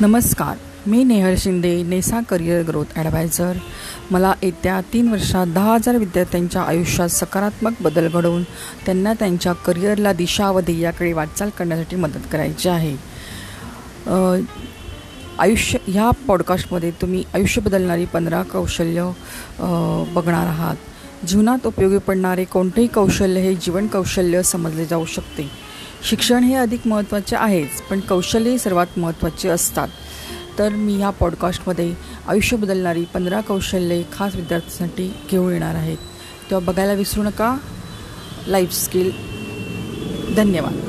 नमस्कार मी नेहर शिंदे नेसा करिअर ग्रोथ ॲडवायझर मला येत्या तीन वर्षात दहा हजार विद्यार्थ्यांच्या आयुष्यात सकारात्मक बदल घडवून त्यांना त्यांच्या करिअरला दिशा व ध्येयाकडे वाटचाल करण्यासाठी मदत करायची आहे. आयुष्य ह्या पॉडकास्टमध्ये तुम्ही आयुष्य बदलणारी पंधरा कौशल्य बघणार आहात. जीवनात उपयोगी पडणारे कोणतेही कौशल्य हे जीवन कौशल्य समजले जाऊ शकते. शिक्षण हे अधिक महत्त्वाचे आहेच पण कौशल्यही सर्वात महत्त्वाचे असतात. तर मी ह्या पॉडकास्टमध्ये आयुष्य बदलणारी पंधरा कौशल्ये खास विद्यार्थ्यांसाठी घेऊन येणार आहेत तेव्हा बघायला विसरू नका. लाईफ स्किल धन्यवाद.